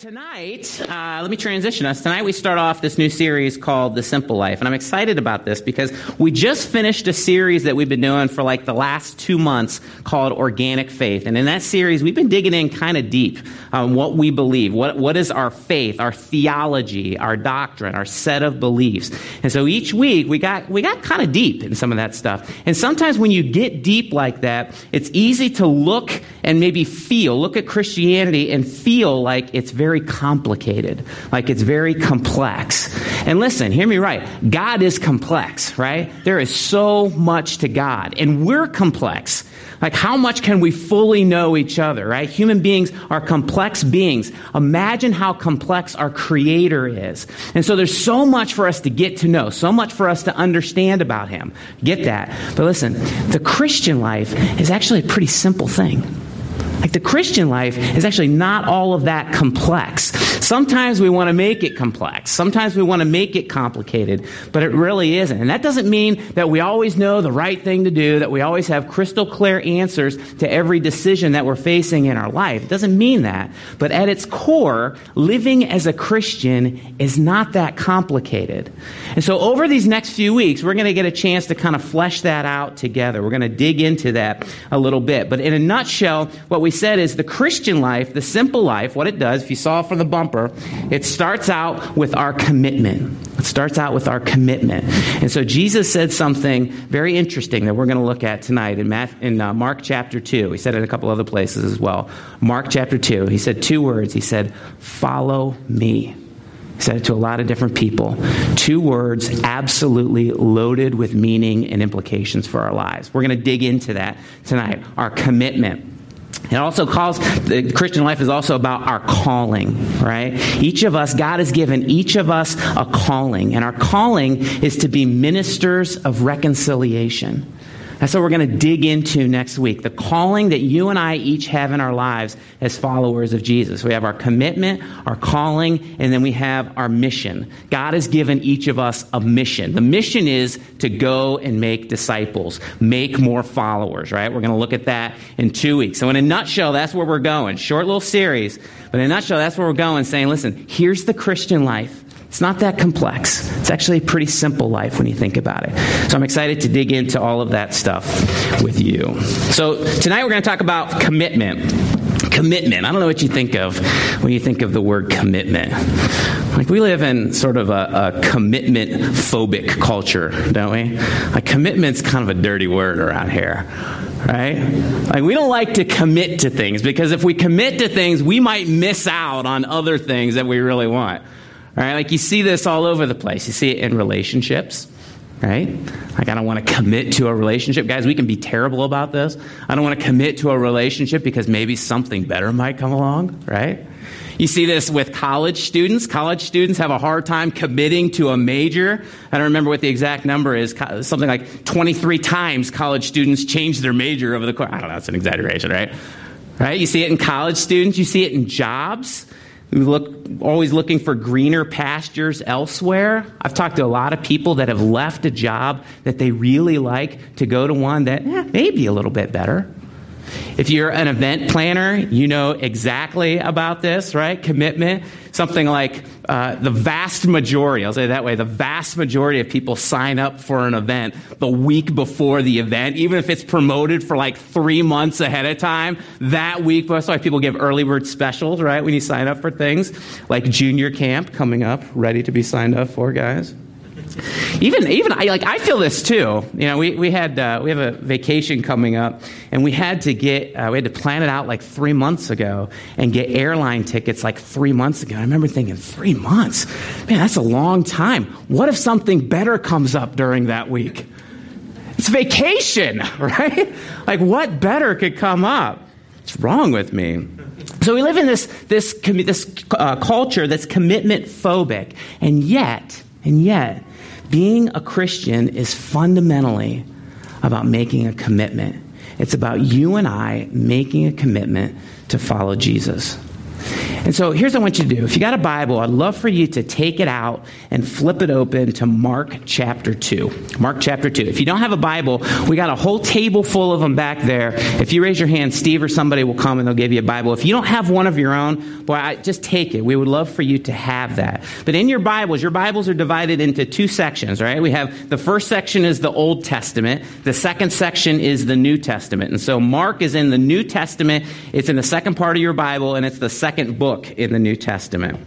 tonight, uh, let me transition us. Tonight, we start off this new series called The Simple Life. And I'm excited about this because we just finished a series that we've been doing for like the last two months called Organic Faith. And in that series, we've been digging in kind of deep on what we believe. What, what is our faith, our theology, our doctrine, our set of beliefs. And so each week, we got, we got kind of deep in some of that stuff. And sometimes when you get deep like that, it's easy to look and maybe feel, look at Christianity and feel like it's very very complicated, like it's very complex. And listen, hear me right. God is complex, right? There is so much to God, and we're complex. Like, how much can we fully know each other, right? Human beings are complex beings. Imagine how complex our Creator is. And so there's so much for us to get to know, so much for us to understand about Him. Get that. But listen, the Christian life is actually a pretty simple thing. Like the Christian life is actually not all of that complex. Sometimes we want to make it complex. Sometimes we want to make it complicated, but it really isn't. And that doesn't mean that we always know the right thing to do, that we always have crystal clear answers to every decision that we're facing in our life. It doesn't mean that. But at its core, living as a Christian is not that complicated. And so over these next few weeks, we're going to get a chance to kind of flesh that out together. We're going to dig into that a little bit. But in a nutshell, what we we said is the Christian life, the simple life, what it does, if you saw from the bumper, it starts out with our commitment. It starts out with our commitment. And so Jesus said something very interesting that we're going to look at tonight in, Matthew, in uh, Mark chapter 2. He said it a couple other places as well. Mark chapter 2. He said two words. He said, Follow me. He said it to a lot of different people. Two words absolutely loaded with meaning and implications for our lives. We're going to dig into that tonight. Our commitment. It also calls, the Christian life is also about our calling, right? Each of us, God has given each of us a calling, and our calling is to be ministers of reconciliation. That's what we're going to dig into next week. The calling that you and I each have in our lives as followers of Jesus. We have our commitment, our calling, and then we have our mission. God has given each of us a mission. The mission is to go and make disciples, make more followers, right? We're going to look at that in two weeks. So, in a nutshell, that's where we're going. Short little series, but in a nutshell, that's where we're going, saying, listen, here's the Christian life. It's not that complex. It's actually a pretty simple life when you think about it. So I'm excited to dig into all of that stuff with you. So tonight we're going to talk about commitment. Commitment. I don't know what you think of when you think of the word commitment. Like we live in sort of a, a commitment phobic culture, don't we? Like commitment's kind of a dirty word around here right? Like, we don't like to commit to things because if we commit to things, we might miss out on other things that we really want. Right? Like you see this all over the place. You see it in relationships, right? Like I don't want to commit to a relationship. Guys, we can be terrible about this. I don't want to commit to a relationship because maybe something better might come along, right? You see this with college students. College students have a hard time committing to a major. I don't remember what the exact number is. Something like 23 times college students change their major over the course. I don't know. It's an exaggeration, right? Right? You see it in college students. You see it in jobs. We look, always looking for greener pastures elsewhere. I've talked to a lot of people that have left a job that they really like to go to one that eh, may be a little bit better. If you're an event planner, you know exactly about this, right? Commitment. Something like uh, the vast majority, I'll say it that way, the vast majority of people sign up for an event the week before the event, even if it's promoted for like three months ahead of time. That week, that's why people give early bird specials, right? When you sign up for things like junior camp coming up, ready to be signed up for, guys even even I like I feel this too. You know, we we had uh, we have a vacation coming up, and we had to get uh, we had to plan it out like three months ago and get airline tickets like three months ago. I remember thinking, three months, man, that's a long time. What if something better comes up during that week? It's vacation, right? Like, what better could come up? What's wrong with me? So we live in this this this uh, culture that's commitment phobic, and yet, and yet being a Christian is fundamentally about making a commitment. It's about you and I making a commitment to follow Jesus. And so here's what I want you to do. If you got a Bible, I'd love for you to take it out and flip it open to Mark chapter 2. Mark chapter 2. If you don't have a Bible, we got a whole table full of them back there. If you raise your hand, Steve or somebody will come and they'll give you a Bible. If you don't have one of your own, boy, I, just take it. We would love for you to have that. But in your Bibles, your Bibles are divided into two sections, right? We have the first section is the Old Testament. The second section is the New Testament. And so Mark is in the New Testament. It's in the second part of your Bible and it's the second book book in the New Testament.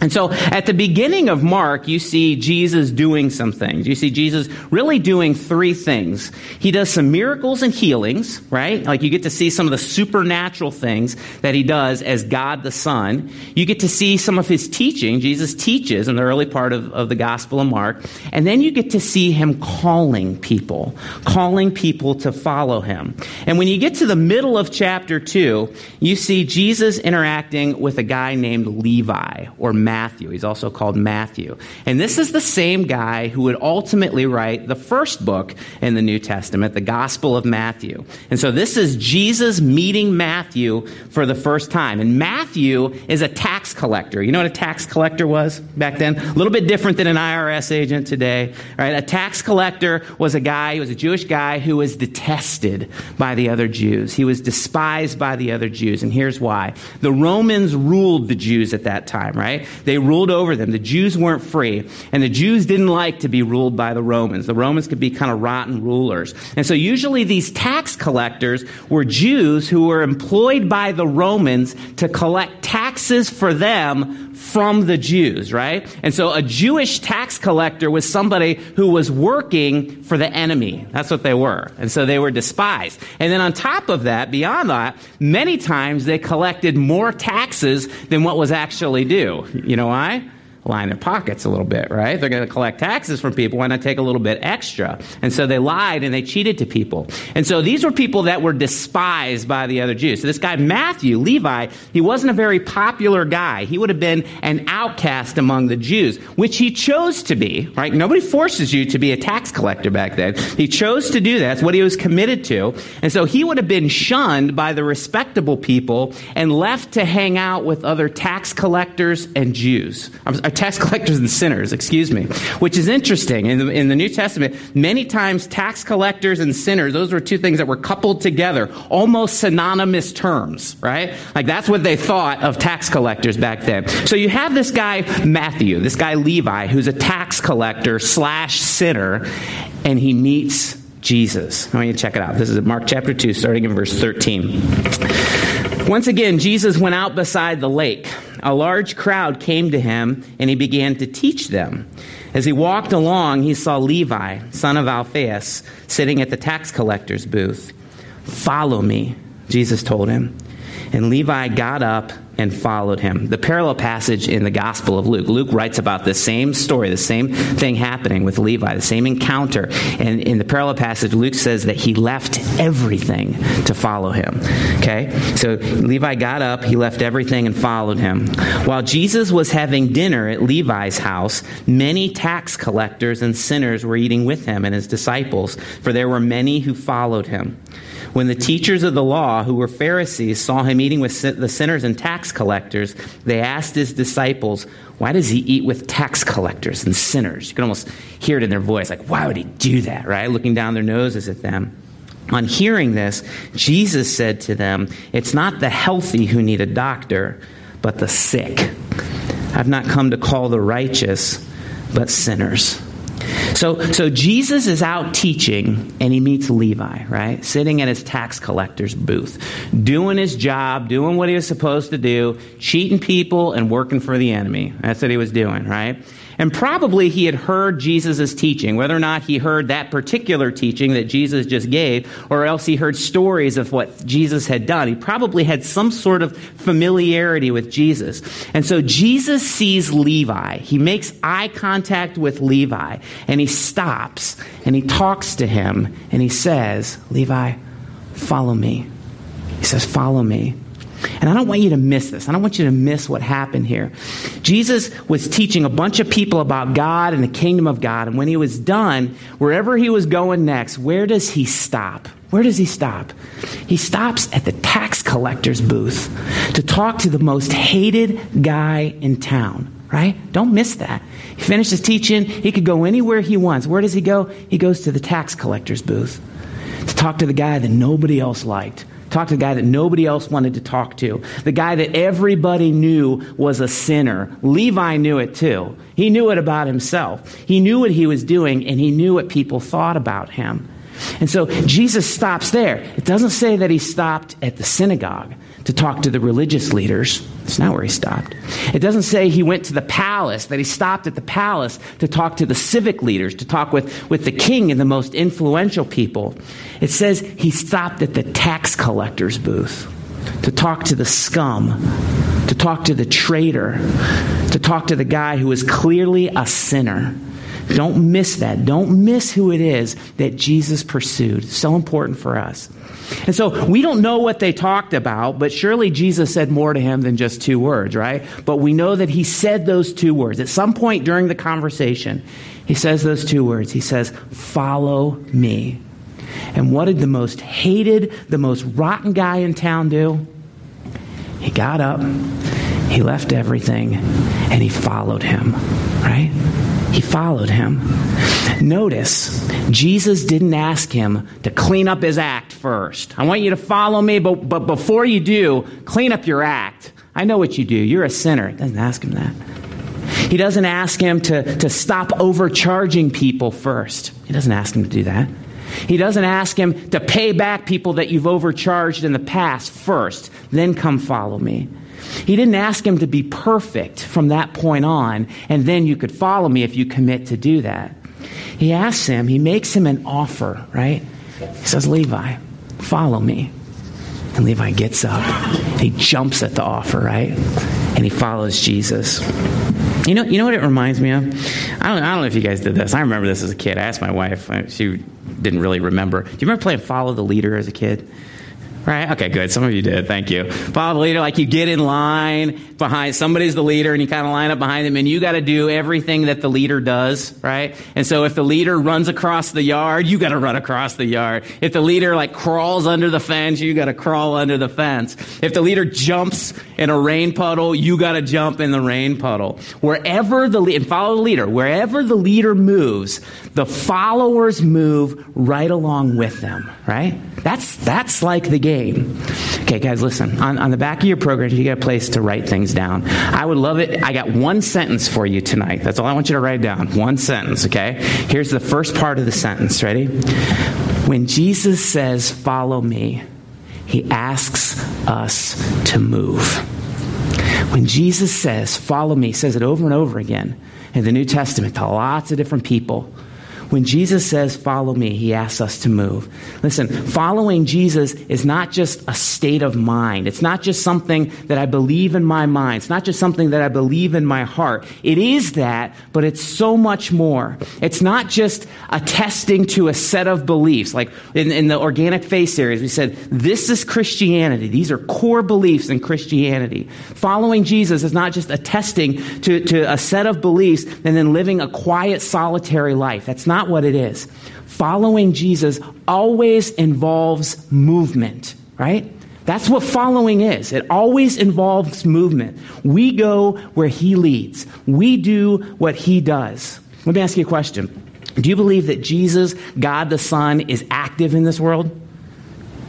And so at the beginning of Mark, you see Jesus doing some things. You see Jesus really doing three things. He does some miracles and healings, right? Like you get to see some of the supernatural things that he does as God the Son. You get to see some of his teaching. Jesus teaches in the early part of, of the Gospel of Mark. And then you get to see him calling people, calling people to follow him. And when you get to the middle of chapter two, you see Jesus interacting with a guy named Levi or Matthew. He's also called Matthew. And this is the same guy who would ultimately write the first book in the New Testament, the Gospel of Matthew. And so this is Jesus meeting Matthew for the first time. And Matthew is a tax collector. You know what a tax collector was back then? A little bit different than an IRS agent today, right? A tax collector was a guy, he was a Jewish guy who was detested by the other Jews. He was despised by the other Jews. And here's why. The Romans ruled the Jews at that time, right? They ruled over them. The Jews weren't free. And the Jews didn't like to be ruled by the Romans. The Romans could be kind of rotten rulers. And so usually these tax collectors were Jews who were employed by the Romans to collect taxes for them from the Jews, right? And so a Jewish tax collector was somebody who was working for the enemy. That's what they were. And so they were despised. And then on top of that, beyond that, many times they collected more taxes than what was actually due. You know why? Line their pockets a little bit, right? They're going to collect taxes from people. Why not take a little bit extra? And so they lied and they cheated to people. And so these were people that were despised by the other Jews. So this guy, Matthew, Levi, he wasn't a very popular guy. He would have been an outcast among the Jews, which he chose to be, right? Nobody forces you to be a tax collector back then. He chose to do that. That's what he was committed to. And so he would have been shunned by the respectable people and left to hang out with other tax collectors and Jews tax collectors and sinners, excuse me, which is interesting. In the, in the New Testament, many times tax collectors and sinners, those were two things that were coupled together, almost synonymous terms, right? Like that's what they thought of tax collectors back then. So you have this guy, Matthew, this guy, Levi, who's a tax collector slash sinner, and he meets Jesus. I want you to check it out. This is Mark chapter 2, starting in verse 13. Once again, Jesus went out beside the lake a large crowd came to him, and he began to teach them. As he walked along, he saw Levi, son of Alphaeus, sitting at the tax collector's booth. Follow me, Jesus told him. And Levi got up and followed him. The parallel passage in the Gospel of Luke. Luke writes about the same story, the same thing happening with Levi, the same encounter. And in the parallel passage, Luke says that he left everything to follow him. Okay? So Levi got up, he left everything and followed him. While Jesus was having dinner at Levi's house, many tax collectors and sinners were eating with him and his disciples, for there were many who followed him. When the teachers of the law, who were Pharisees, saw him eating with the sinners and tax collectors, they asked his disciples, Why does he eat with tax collectors and sinners? You can almost hear it in their voice, like, Why would he do that, right? Looking down their noses at them. On hearing this, Jesus said to them, It's not the healthy who need a doctor, but the sick. I've not come to call the righteous, but sinners. So, so Jesus is out teaching and he meets Levi, right? Sitting at his tax collector's booth, doing his job, doing what he was supposed to do, cheating people and working for the enemy. That's what he was doing, right? And probably he had heard Jesus' teaching, whether or not he heard that particular teaching that Jesus just gave, or else he heard stories of what Jesus had done. He probably had some sort of familiarity with Jesus. And so Jesus sees Levi. He makes eye contact with Levi, and he stops and he talks to him, and he says, Levi, follow me. He says, follow me. And I don't want you to miss this. I don't want you to miss what happened here. Jesus was teaching a bunch of people about God and the kingdom of God. And when he was done, wherever he was going next, where does he stop? Where does he stop? He stops at the tax collector's booth to talk to the most hated guy in town, right? Don't miss that. He finishes teaching. He could go anywhere he wants. Where does he go? He goes to the tax collector's booth to talk to the guy that nobody else liked Talk to the guy that nobody else wanted to talk to. The guy that everybody knew was a sinner. Levi knew it too. He knew it about himself. He knew what he was doing and he knew what people thought about him. And so Jesus stops there. It doesn't say that he stopped at the synagogue to talk to the religious leaders. That's not where he stopped. It doesn't say he went to the palace, that he stopped at the palace to talk to the civic leaders, to talk with, with the king and the most influential people. It says he stopped at the tax collector's booth to talk to the scum, to talk to the traitor, to talk to the guy who is clearly a sinner. Don't miss that. Don't miss who it is that Jesus pursued. So important for us. And so we don't know what they talked about, but surely Jesus said more to him than just two words, right? But we know that he said those two words. At some point during the conversation, he says those two words. He says, Follow me. And what did the most hated, the most rotten guy in town do? He got up, he left everything, and he followed him, right? He followed him. Notice, Jesus didn't ask him to clean up his act first. I want you to follow me, but, but before you do, clean up your act. I know what you do. You're a sinner. He doesn't ask him that. He doesn't ask him to, to stop overcharging people first. He doesn't ask him to do that. He doesn't ask him to pay back people that you've overcharged in the past first, then come follow me. He didn't ask him to be perfect from that point on, and then you could follow me if you commit to do that. He asks him, he makes him an offer, right? He says, Levi, follow me. And Levi gets up. He jumps at the offer, right? And he follows Jesus. You know, you know what it reminds me of? I don't, I don't know if you guys did this. I remember this as a kid. I asked my wife. Uh, she didn't really remember. Do you remember playing Follow the Leader as a kid? Right? Okay, good. Some of you did. Thank you. Follow the leader, like you get in line behind somebody's the leader and you kind of line up behind them and you got to do everything that the leader does, right? And so if the leader runs across the yard, you got to run across the yard. If the leader like crawls under the fence, you got to crawl under the fence. If the leader jumps in a rain puddle, you got to jump in the rain puddle. Wherever the and follow the leader, wherever the leader moves, the followers move right along with them, right? That's that's like the game. Okay, guys, listen. On, on the back of your program, you get a place to write things down. I would love it. I got one sentence for you tonight. That's all I want you to write down. One sentence, okay? Here's the first part of the sentence. Ready? When Jesus says, Follow me, he asks us to move. When Jesus says, Follow me, he says it over and over again in the New Testament to lots of different people. When Jesus says, Follow me, he asks us to move. Listen, following Jesus is not just a state of mind. It's not just something that I believe in my mind. It's not just something that I believe in my heart. It is that, but it's so much more. It's not just attesting to a set of beliefs. Like in, in the Organic Faith series, we said, This is Christianity. These are core beliefs in Christianity. Following Jesus is not just attesting to, to a set of beliefs and then living a quiet, solitary life. That's not not what it is. Following Jesus always involves movement, right? That's what following is. It always involves movement. We go where he leads. We do what he does. Let me ask you a question. Do you believe that Jesus, God the Son, is active in this world?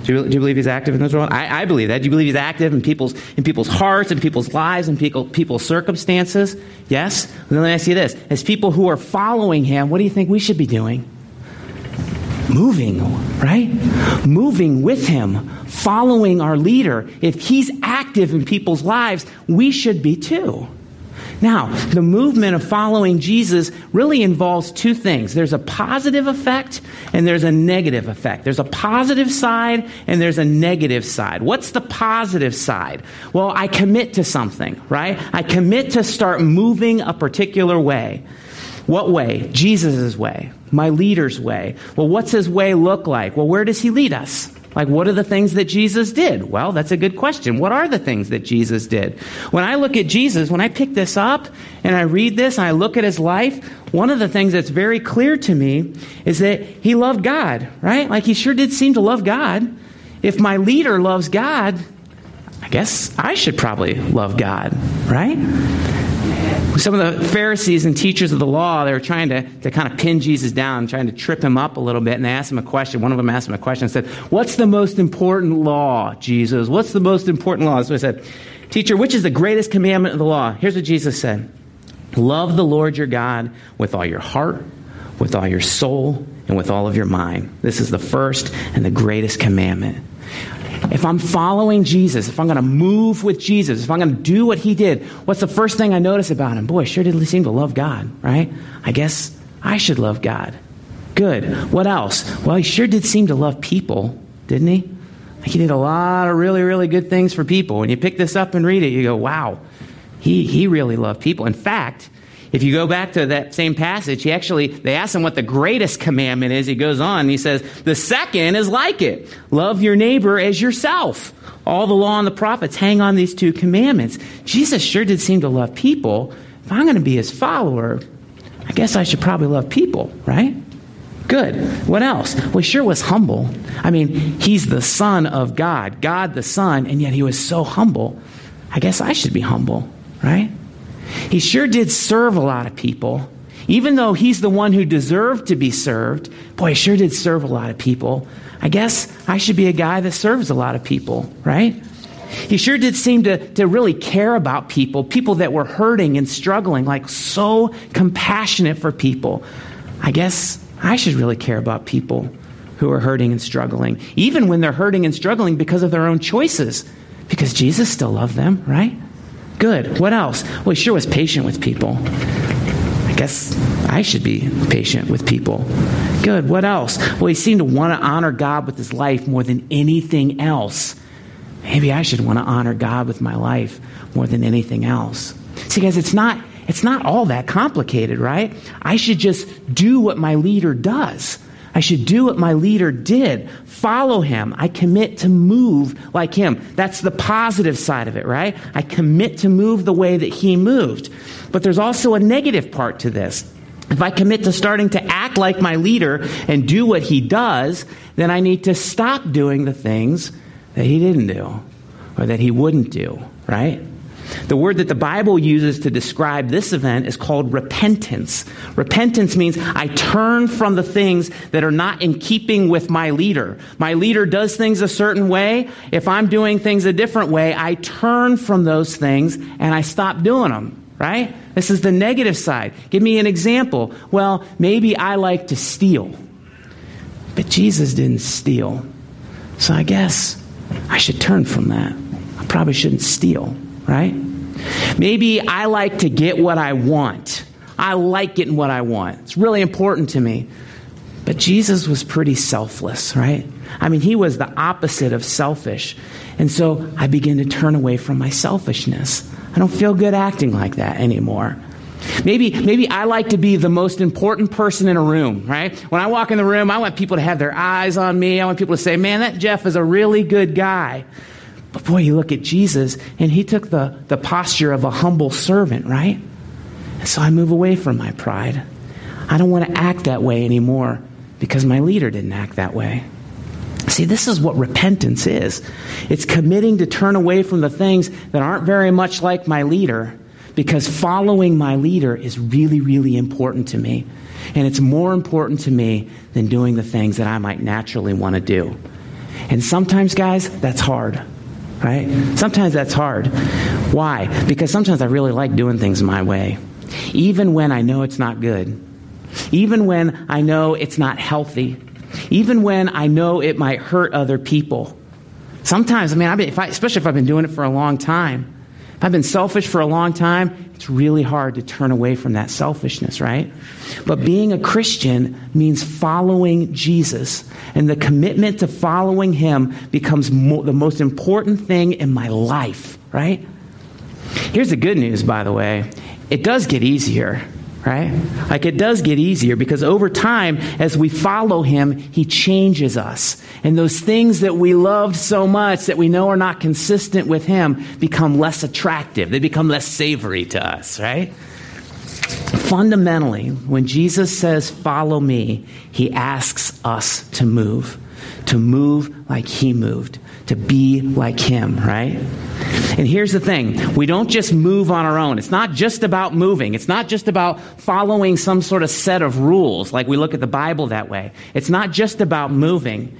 Do you, do you believe he's active in this world? I, I, believe that. Do you believe he's active in people's, in people's hearts, in people's lives, in people, people's circumstances? Yes? Then let me ask you this. As people who are following him, what do you think we should be doing? Moving, right? Moving with him, following our leader. If he's active in people's lives, we should be too. Now, the movement of following Jesus really involves two things there's a positive effect and there's a negative effect. There's a positive side and there's a negative side. What's the positive side? Well, I commit to something, right? I commit to start moving a particular way. What way? Jesus' way, my leader's way. Well, what's his way look like? Well, where does he lead us? Like, what are the things that Jesus did? Well, that's a good question. What are the things that Jesus did? When I look at Jesus, when I pick this up and I read this and I look at his life, one of the things that's very clear to me is that he loved God, right? Like, he sure did seem to love God. If my leader loves God, I guess I should probably love God, right? Some of the Pharisees and teachers of the law, they were trying to, to kind of pin Jesus down, trying to trip him up a little bit, and they asked him a question. One of them asked him a question and said, What's the most important law, Jesus? What's the most important law? So he said, Teacher, which is the greatest commandment of the law? Here's what Jesus said Love the Lord your God with all your heart, with all your soul, and with all of your mind. This is the first and the greatest commandment. If I'm following Jesus, if I'm going to move with Jesus, if I'm going to do what he did, what's the first thing I notice about him? Boy, sure did he seem to love God, right? I guess I should love God. Good. What else? Well, he sure did seem to love people, didn't he? Like He did a lot of really, really good things for people. When you pick this up and read it, you go, wow, he, he really loved people. In fact, if you go back to that same passage, he actually, they ask him what the greatest commandment is. He goes on and he says, the second is like it. Love your neighbor as yourself. All the law and the prophets hang on these two commandments. Jesus sure did seem to love people. If I'm going to be his follower, I guess I should probably love people, right? Good. What else? Well, he sure was humble. I mean, he's the Son of God, God the Son, and yet he was so humble. I guess I should be humble, right? He sure did serve a lot of people. Even though he's the one who deserved to be served, boy, he sure did serve a lot of people. I guess I should be a guy that serves a lot of people, right? He sure did seem to, to really care about people, people that were hurting and struggling, like so compassionate for people. I guess I should really care about people who are hurting and struggling, even when they're hurting and struggling because of their own choices, because Jesus still loved them, right? Good. What else? Well, he sure was patient with people. I guess I should be patient with people. Good. What else? Well, he seemed to want to honor God with his life more than anything else. Maybe I should want to honor God with my life more than anything else. See, guys, it's not, it's not all that complicated, right? I should just do what my leader does. I should do what my leader did. Follow him. I commit to move like him. That's the positive side of it, right? I commit to move the way that he moved. But there's also a negative part to this. If I commit to starting to act like my leader and do what he does, then I need to stop doing the things that he didn't do or that he wouldn't do, right? The word that the Bible uses to describe this event is called repentance. Repentance means I turn from the things that are not in keeping with my leader. My leader does things a certain way. If I'm doing things a different way, I turn from those things and I stop doing them, right? This is the negative side. Give me an example. Well, maybe I like to steal, but Jesus didn't steal. So I guess I should turn from that. I probably shouldn't steal right? Maybe I like to get what I want. I like getting what I want. It's really important to me. But Jesus was pretty selfless, right? I mean, he was the opposite of selfish. And so I begin to turn away from my selfishness. I don't feel good acting like that anymore. Maybe, maybe I like to be the most important person in a room, right? When I walk in the room, I want people to have their eyes on me. I want people to say, man, that Jeff is a really good guy. But boy, you look at Jesus, and he took the, the posture of a humble servant, right? And so I move away from my pride. I don't want to act that way anymore because my leader didn't act that way. See, this is what repentance is it's committing to turn away from the things that aren't very much like my leader because following my leader is really, really important to me. And it's more important to me than doing the things that I might naturally want to do. And sometimes, guys, that's hard right? Sometimes that's hard. Why? Because sometimes I really like doing things my way, even when I know it's not good, even when I know it's not healthy, even when I know it might hurt other people. Sometimes, I mean, I've if I, especially if I've been doing it for a long time, if I've been selfish for a long time, it's really hard to turn away from that selfishness, right? But being a Christian means following Jesus. And the commitment to following him becomes mo- the most important thing in my life, right? Here's the good news, by the way it does get easier. Right? Like it does get easier because over time, as we follow him, he changes us. And those things that we loved so much that we know are not consistent with him become less attractive. They become less savory to us, right? Fundamentally, when Jesus says, Follow me, he asks us to move, to move like he moved, to be like him, right? And here's the thing we don't just move on our own. It's not just about moving, it's not just about following some sort of set of rules like we look at the Bible that way. It's not just about moving.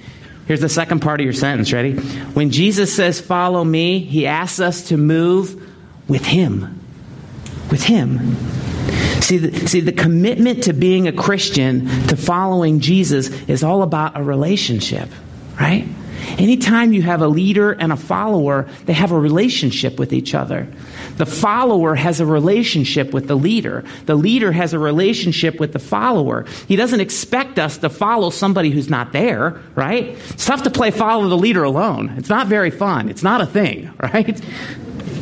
Here's the second part of your sentence. Ready? When Jesus says, Follow me, he asks us to move with him. With him. See the, see, the commitment to being a Christian, to following Jesus, is all about a relationship, right? Anytime you have a leader and a follower, they have a relationship with each other. The follower has a relationship with the leader. The leader has a relationship with the follower. He doesn't expect us to follow somebody who's not there, right? It's tough to play follow the leader alone. It's not very fun. It's not a thing, right?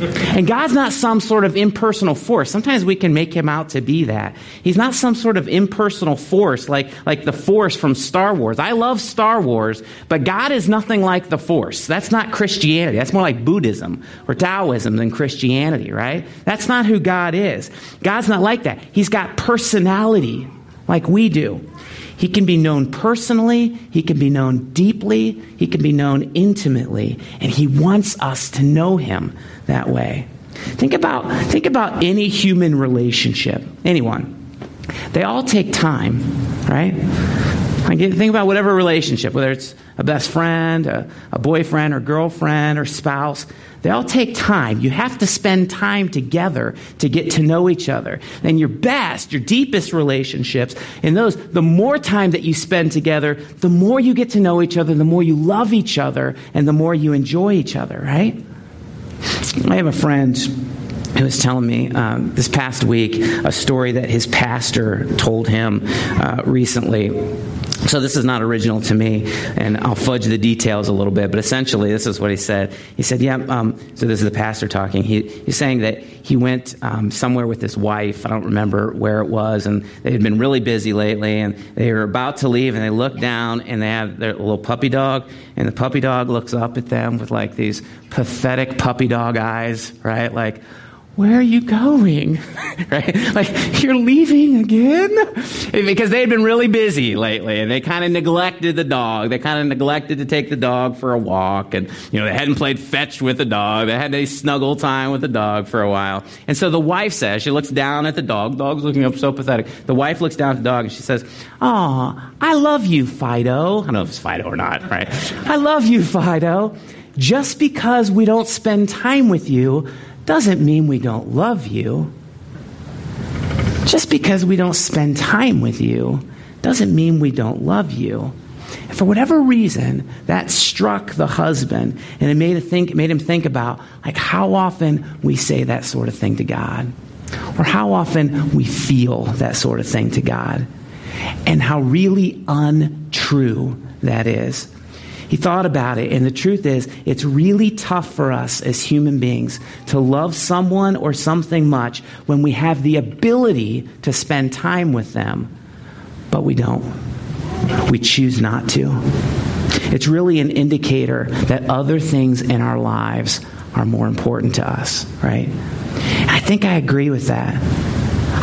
And God's not some sort of impersonal force. Sometimes we can make him out to be that. He's not some sort of impersonal force like, like the force from Star Wars. I love Star Wars, but God is nothing like the force. That's not Christianity. That's more like Buddhism or Taoism than Christianity, right? That's not who God is. God's not like that. He's got personality like we do. He can be known personally, he can be known deeply, he can be known intimately, and he wants us to know him that way. Think about, think about any human relationship, anyone. They all take time, right? think about whatever relationship, whether it's a best friend, a, a, boyfriend or girlfriend or spouse. They all take time. You have to spend time together to get to know each other. And your best, your deepest relationships, in those, the more time that you spend together, the more you get to know each other, the more you love each other, and the more you enjoy each other, right? I have a friend who was telling me um, this past week a story that his pastor told him uh, recently. So this is not original to me, and I'll fudge the details a little bit. But essentially, this is what he said. He said, "Yeah." Um, so this is the pastor talking. He, he's saying that he went um, somewhere with his wife. I don't remember where it was, and they had been really busy lately. And they were about to leave, and they looked down, and they had their little puppy dog, and the puppy dog looks up at them with like these pathetic puppy dog eyes, right? Like where are you going? right? Like, you're leaving again? Because they had been really busy lately and they kind of neglected the dog. They kind of neglected to take the dog for a walk and, you know, they hadn't played fetch with the dog. They had a snuggle time with the dog for a while. And so the wife says, she looks down at the dog. Dog's looking up so pathetic. The wife looks down at the dog and she says, Oh, I love you, Fido. I don't know if it's Fido or not, right? I love you, Fido. Just because we don't spend time with you doesn't mean we don't love you. Just because we don't spend time with you doesn't mean we don't love you. And for whatever reason, that struck the husband, and it made, him think, made him think about like how often we say that sort of thing to God, or how often we feel that sort of thing to God, and how really untrue that is. He thought about it, and the truth is, it's really tough for us as human beings to love someone or something much when we have the ability to spend time with them, but we don't. We choose not to. It's really an indicator that other things in our lives are more important to us, right? I think I agree with that.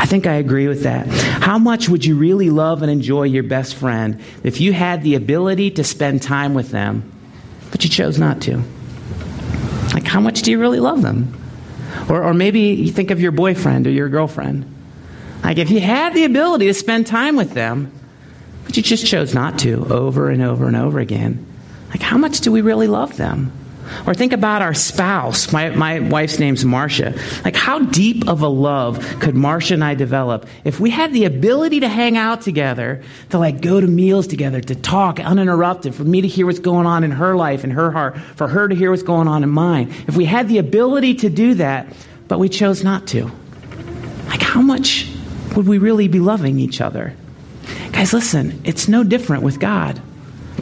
I think I agree with that. How much would you really love and enjoy your best friend if you had the ability to spend time with them, but you chose not to? Like, how much do you really love them? Or, or maybe you think of your boyfriend or your girlfriend. Like, if you had the ability to spend time with them, but you just chose not to over and over and over again, like, how much do we really love them? Or think about our spouse. My, my wife's name's Marcia. Like, how deep of a love could Marcia and I develop if we had the ability to hang out together, to like go to meals together, to talk uninterrupted, for me to hear what's going on in her life and her heart, for her to hear what's going on in mine. If we had the ability to do that, but we chose not to, like, how much would we really be loving each other? Guys, listen, it's no different with God.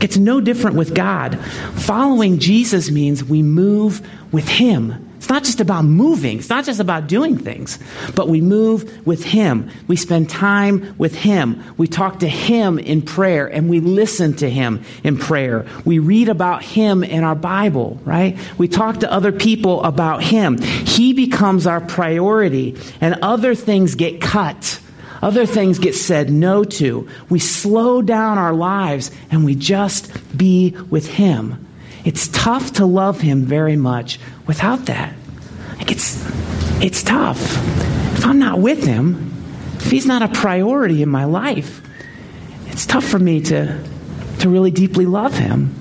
It's no different with God. Following Jesus means we move with Him. It's not just about moving, it's not just about doing things, but we move with Him. We spend time with Him. We talk to Him in prayer and we listen to Him in prayer. We read about Him in our Bible, right? We talk to other people about Him. He becomes our priority and other things get cut. Other things get said no to. We slow down our lives and we just be with Him. It's tough to love Him very much without that. Like it's, it's tough. If I'm not with Him, if He's not a priority in my life, it's tough for me to, to really deeply love Him.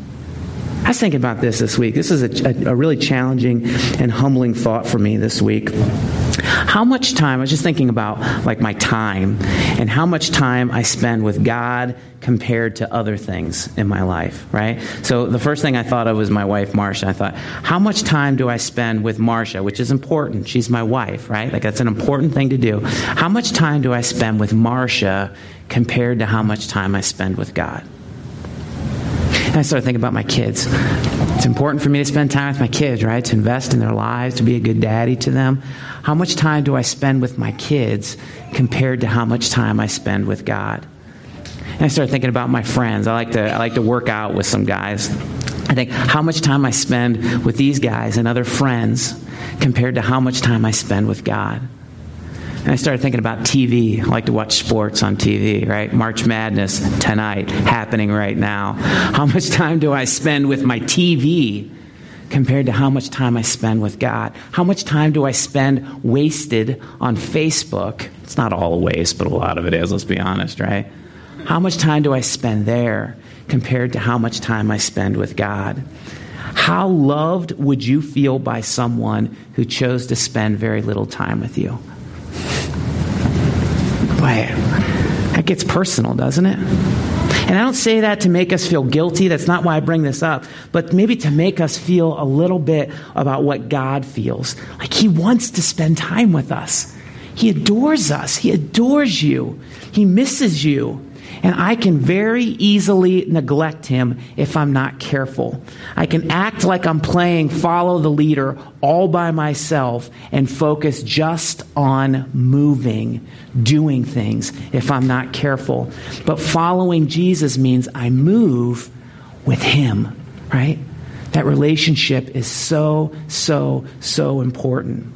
I was thinking about this this week. This is a, a, a really challenging and humbling thought for me this week. How much time, I was just thinking about like my time and how much time I spend with God compared to other things in my life, right? So the first thing I thought of was my wife, Marsha. I thought, how much time do I spend with Marsha, which is important? She's my wife, right? Like that's an important thing to do. How much time do I spend with Marsha compared to how much time I spend with God? And I started thinking about my kids. It's important for me to spend time with my kids, right? To invest in their lives, to be a good daddy to them. How much time do I spend with my kids compared to how much time I spend with God? And I started thinking about my friends. I like to, I like to work out with some guys. I think how much time I spend with these guys and other friends compared to how much time I spend with God. And I started thinking about TV. I like to watch sports on TV, right? March Madness tonight, happening right now. How much time do I spend with my TV compared to how much time I spend with God? How much time do I spend wasted on Facebook? It's not all a waste, but a lot of it is, let's be honest, right? How much time do I spend there compared to how much time I spend with God? How loved would you feel by someone who chose to spend very little time with you? Boy, that gets personal, doesn't it? And I don't say that to make us feel guilty. That's not why I bring this up. But maybe to make us feel a little bit about what God feels. Like He wants to spend time with us. He adores us. He adores you. He misses you. And I can very easily neglect him if I'm not careful. I can act like I'm playing follow the leader all by myself and focus just on moving, doing things if I'm not careful. But following Jesus means I move with him, right? That relationship is so, so, so important.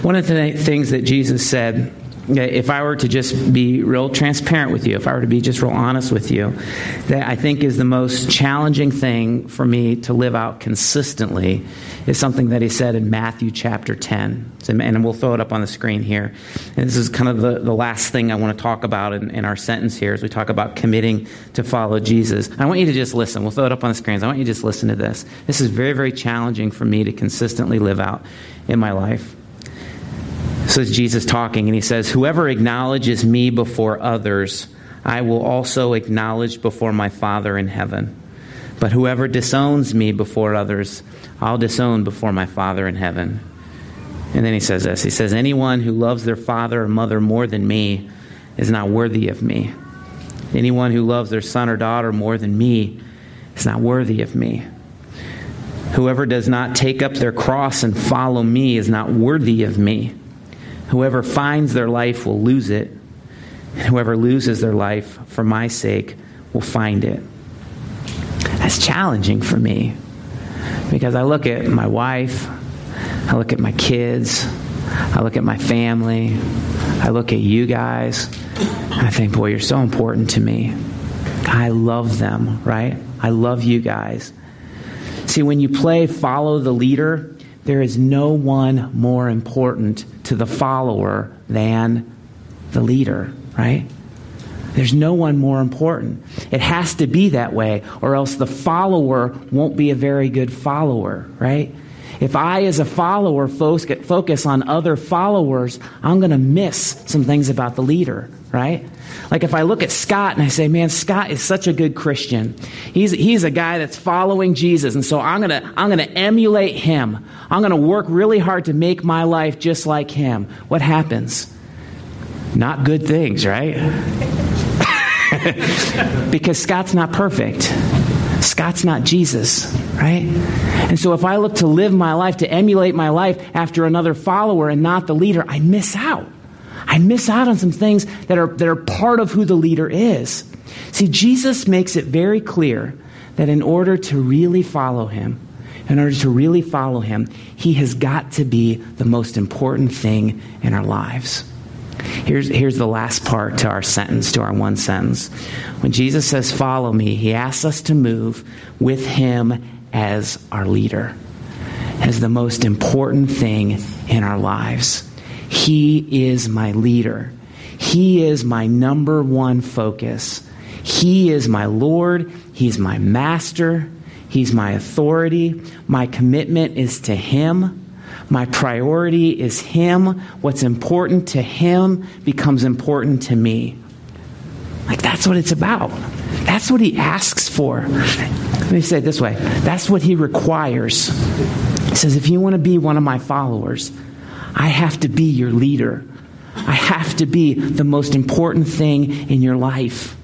One of the things that Jesus said if I were to just be real transparent with you, if I were to be just real honest with you, that I think is the most challenging thing for me to live out consistently is something that he said in Matthew chapter 10. And we'll throw it up on the screen here. And this is kind of the, the last thing I want to talk about in, in our sentence here as we talk about committing to follow Jesus. I want you to just listen. We'll throw it up on the screens. I want you to just listen to this. This is very, very challenging for me to consistently live out in my life. So Jesus talking, and he says, Whoever acknowledges me before others, I will also acknowledge before my Father in heaven. But whoever disowns me before others, I'll disown before my Father in heaven. And then he says this He says, Anyone who loves their father or mother more than me is not worthy of me. Anyone who loves their son or daughter more than me is not worthy of me. Whoever does not take up their cross and follow me is not worthy of me. Whoever finds their life will lose it, and whoever loses their life for my sake will find it. That's challenging for me because I look at my wife, I look at my kids, I look at my family, I look at you guys, and I think, boy, you're so important to me. I love them, right? I love you guys. See, when you play follow the leader, there is no one more important to the follower than the leader, right? There's no one more important. It has to be that way, or else the follower won't be a very good follower, right? If I, as a follower, focus on other followers, I'm going to miss some things about the leader, right? Like if I look at Scott and I say, man, Scott is such a good Christian. He's, he's a guy that's following Jesus. And so I'm going to, I'm going to emulate him. I'm going to work really hard to make my life just like him. What happens? Not good things, right? because Scott's not perfect. Scott's not Jesus, right? And so if I look to live my life, to emulate my life after another follower and not the leader, I miss out. I miss out on some things that are, that are part of who the leader is. See, Jesus makes it very clear that in order to really follow him, in order to really follow him, he has got to be the most important thing in our lives. Here's, here's the last part to our sentence, to our one sentence. When Jesus says, Follow me, he asks us to move with him as our leader, as the most important thing in our lives. He is my leader. He is my number one focus. He is my Lord. He's my master. He's my authority. My commitment is to Him. My priority is Him. What's important to Him becomes important to me. Like, that's what it's about. That's what He asks for. Let me say it this way that's what He requires. He says, if you want to be one of my followers, I have to be your leader. I have to be the most important thing in your life.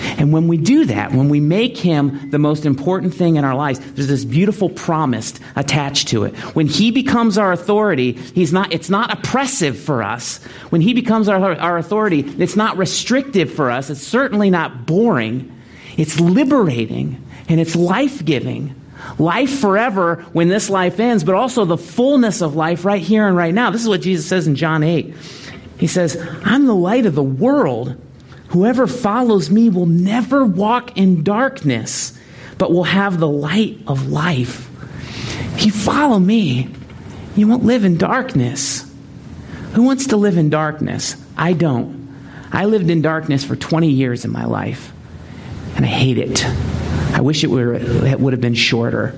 And when we do that, when we make him the most important thing in our lives, there's this beautiful promise attached to it. When he becomes our authority, he's not, it's not oppressive for us. When he becomes our, our authority, it's not restrictive for us. It's certainly not boring. It's liberating and it's life giving. Life forever when this life ends, but also the fullness of life right here and right now. This is what Jesus says in John 8. He says, I'm the light of the world. Whoever follows me will never walk in darkness, but will have the light of life. If you follow me, you won't live in darkness. Who wants to live in darkness? I don't. I lived in darkness for 20 years in my life, and I hate it. I wish it, were, it would have been shorter.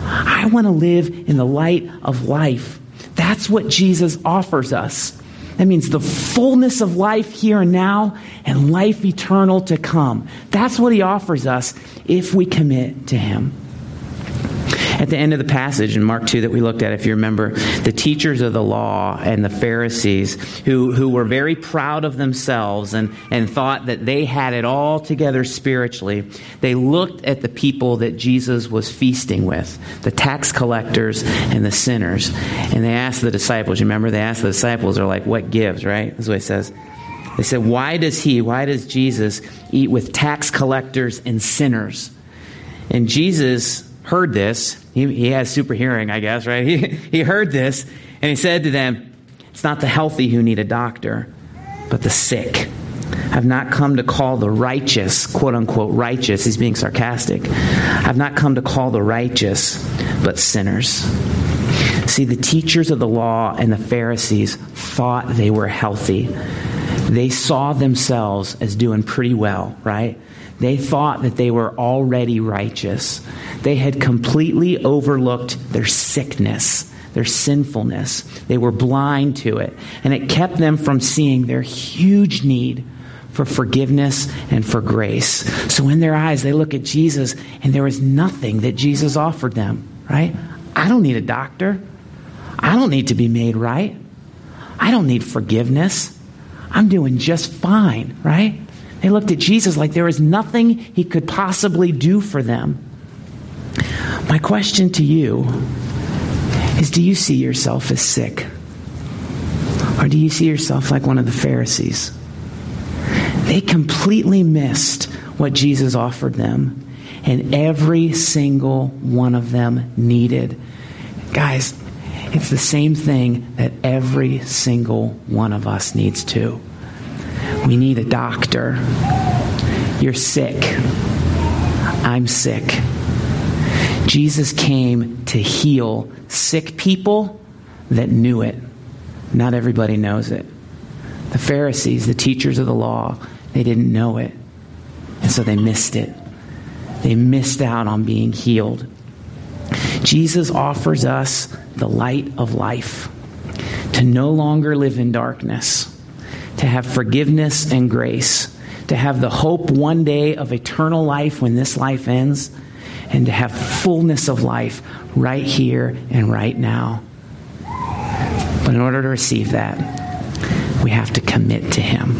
I want to live in the light of life. That's what Jesus offers us. That means the fullness of life here and now and life eternal to come. That's what he offers us if we commit to him. At the end of the passage in Mark 2 that we looked at, if you remember, the teachers of the law and the Pharisees who, who were very proud of themselves and, and thought that they had it all together spiritually, they looked at the people that Jesus was feasting with, the tax collectors and the sinners. And they asked the disciples, remember, they asked the disciples, they're like, what gives, right? That's what he says. They said, why does he, why does Jesus eat with tax collectors and sinners? And Jesus heard this. He, he has super hearing, I guess, right? He, he heard this and he said to them, It's not the healthy who need a doctor, but the sick. I've not come to call the righteous, quote unquote, righteous. He's being sarcastic. I've not come to call the righteous, but sinners. See, the teachers of the law and the Pharisees thought they were healthy. They saw themselves as doing pretty well, right? They thought that they were already righteous. They had completely overlooked their sickness, their sinfulness. They were blind to it. And it kept them from seeing their huge need for forgiveness and for grace. So in their eyes, they look at Jesus, and there was nothing that Jesus offered them, right? I don't need a doctor. I don't need to be made right. I don't need forgiveness. I'm doing just fine, right? They looked at Jesus like there was nothing he could possibly do for them. My question to you is do you see yourself as sick? Or do you see yourself like one of the Pharisees? They completely missed what Jesus offered them, and every single one of them needed. Guys, it's the same thing that every single one of us needs too. We need a doctor. You're sick. I'm sick. Jesus came to heal sick people that knew it. Not everybody knows it. The Pharisees, the teachers of the law, they didn't know it. And so they missed it. They missed out on being healed. Jesus offers us the light of life to no longer live in darkness to have forgiveness and grace, to have the hope one day of eternal life when this life ends, and to have fullness of life right here and right now. But in order to receive that, we have to commit to Him.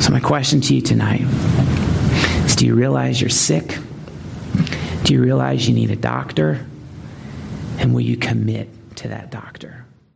So, my question to you tonight is Do you realize you're sick? Do you realize you need a doctor? And will you commit to that doctor?